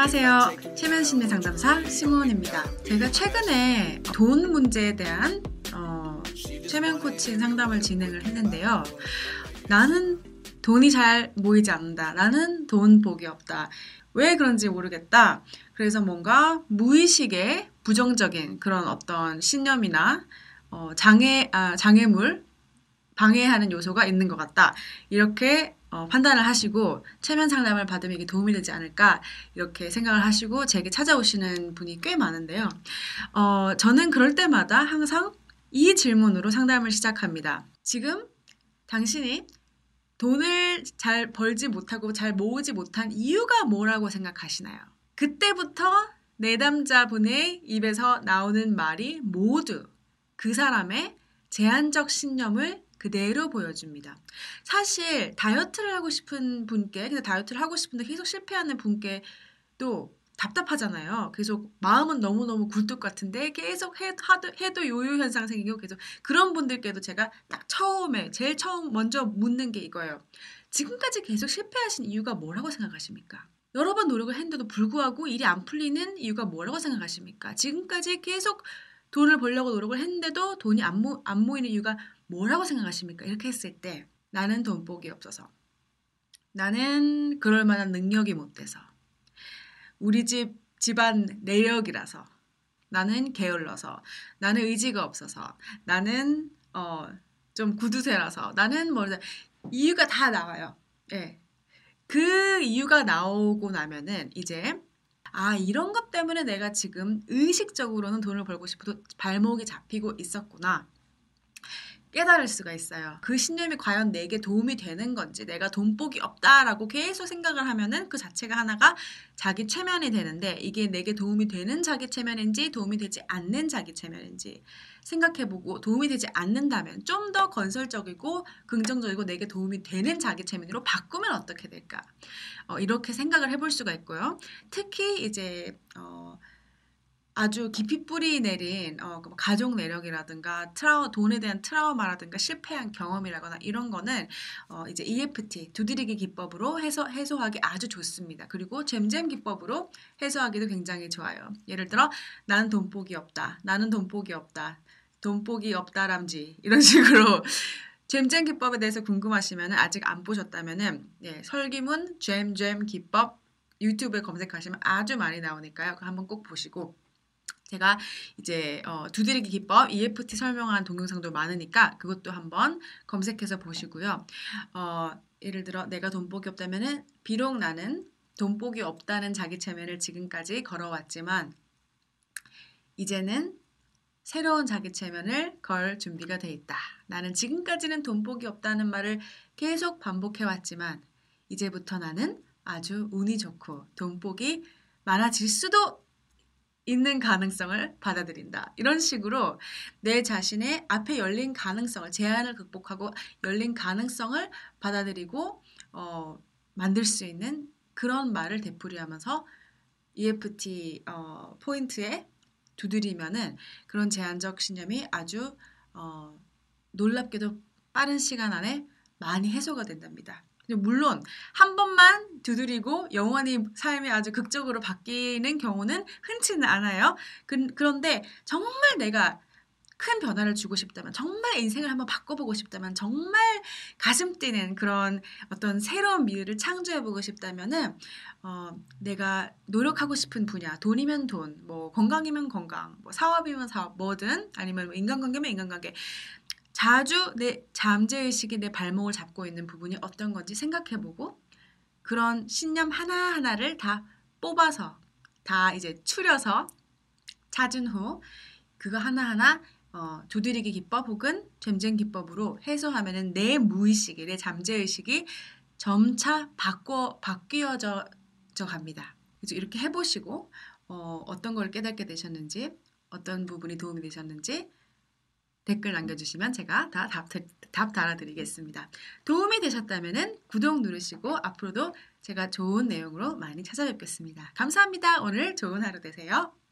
안녕하세요. 최면심리 상담사 심원입니다. 제가 최근에 돈 문제에 대한 어, 최면 코칭 상담을 진행을 했는데요. 나는 돈이 잘 모이지 않는다. 나는 돈 복이 없다. 왜 그런지 모르겠다. 그래서 뭔가 무의식의 부정적인 그런 어떤 신념이나 어, 장애, 아, 장애물, 방해하는 요소가 있는 것 같다. 이렇게 어, 판단을 하시고 체면 상담을 받으면 이게 도움이 되지 않을까 이렇게 생각을 하시고 제게 찾아오시는 분이 꽤 많은데요. 어, 저는 그럴 때마다 항상 이 질문으로 상담을 시작합니다. 지금 당신이 돈을 잘 벌지 못하고 잘 모으지 못한 이유가 뭐라고 생각하시나요? 그때부터 내담자분의 입에서 나오는 말이 모두 그 사람의 제한적 신념을 그대로 보여줍니다. 사실 다이어트를 하고 싶은 분께, 근데 다이어트를 하고 싶은데 계속 실패하는 분께 또 답답하잖아요. 계속 마음은 너무너무 굴뚝 같은데 계속 해, 하도, 해도 요요 현상 생기고 계속 그런 분들께도 제가 딱 처음에 제일 처음 먼저 묻는 게 이거예요. 지금까지 계속 실패하신 이유가 뭐라고 생각하십니까? 여러 번 노력을 했는데도 불구하고 일이 안 풀리는 이유가 뭐라고 생각하십니까? 지금까지 계속 돈을 벌려고 노력을 했는데도 돈이 안, 모, 안 모이는 이유가 뭐라고 생각하십니까? 이렇게 했을 때 나는 돈복이 없어서 나는 그럴 만한 능력이 못 돼서 우리 집 집안 내력이라서 나는 게을러서 나는 의지가 없어서 나는 어, 좀 구두쇠라서 나는 뭐 이유가 다 나와요. 예. 그 이유가 나오고 나면은 이제 아, 이런 것 때문에 내가 지금 의식적으로는 돈을 벌고 싶어도 발목이 잡히고 있었구나. 깨달을 수가 있어요. 그 신념이 과연 내게 도움이 되는 건지, 내가 돈복이 없다라고 계속 생각을 하면은 그 자체가 하나가 자기 체면이 되는데, 이게 내게 도움이 되는 자기 체면인지, 도움이 되지 않는 자기 체면인지 생각해보고 도움이 되지 않는다면 좀 더 건설적이고 긍정적이고 내게 도움이 되는 자기 체면으로 바꾸면 어떻게 될까? 어, 이렇게 생각을 해볼 수가 있고요. 특히 이제, 어, 아주 깊이 뿌리 내린 어, 그뭐 가족 내력이라든가 트라우 돈에 대한 트라우마라든가 실패한 경험이라거나 이런 거는 어, 이제 EFT 두드리기 기법으로 해소 해소하기 아주 좋습니다. 그리고 잼잼 기법으로 해소하기도 굉장히 좋아요. 예를 들어 나는 돈복이 없다. 나는 돈복이 없다. 돈복이 없다람지 이런 식으로 잼잼 기법에 대해서 궁금하시면 아직 안 보셨다면은 예, 설기문 잼잼 기법 유튜브에 검색하시면 아주 많이 나오니까요. 한번 꼭 보시고 제가 이제 어, 두드리기 기법 EFT 설명한 동영상도 많으니까 그것도 한번 검색해서 보시고요. 어, 예를 들어 내가 돈복이 없다면은 비록 나는 돈복이 없다는 자기 체면을 지금까지 걸어왔지만 이제는 새로운 자기 체면을 걸 준비가 돼 있다. 나는 지금까지는 돈복이 없다는 말을 계속 반복해 왔지만 이제부터 나는 아주 운이 좋고 돈복이 많아질 수도 있는 가능성을 받아들인다. 이런 식으로 내 자신의 앞에 열린 가능성을, 제한을 극복하고 열린 가능성을 받아들이고, 어, 만들 수 있는 그런 말을 되풀이하면서 EFT 어, 포인트에 두드리면은 그런 제한적 신념이 아주 어, 놀랍게도 빠른 시간 안에 많이 해소가 된답니다. 물론 한 번만 두드리고 영원히 삶이 아주 극적으로 바뀌는 경우는 흔치는 않아요. 그, 그런데 정말 내가 큰 변화를 주고 싶다면, 정말 인생을 한번 바꿔보고 싶다면, 정말 가슴 뛰는 그런 어떤 새로운 미래를 창조해보고 싶다면은, 어, 내가 노력하고 싶은 분야, 돈이면 돈, 뭐 건강이면 건강, 뭐 사업이면 사업, 뭐든, 아니면 뭐 인간관계면 인간관계, 자주 내 잠재의식이 내 발목을 잡고 있는 부분이 어떤 건지 생각해보고 그런 신념 하나하나를 다 뽑아서 다 이제 추려서 찾은 후 그거 하나하나 어, 두드리기 기법 혹은 잼잼 기법으로 해소하면은 내 무의식이 내 잠재의식이 점차 바꿔 바뀌어져 갑니다. 그래서 이렇게 해보시고 어, 어떤 걸 깨닫게 되셨는지 어떤 부분이 도움이 되셨는지 댓글 남겨주시면 제가 다 답, 답 달아드리겠습니다. 도움이 되셨다면 구독 누르시고 앞으로도 제가 좋은 내용으로 많이 찾아뵙겠습니다. 감사합니다. 오늘 좋은 하루 되세요.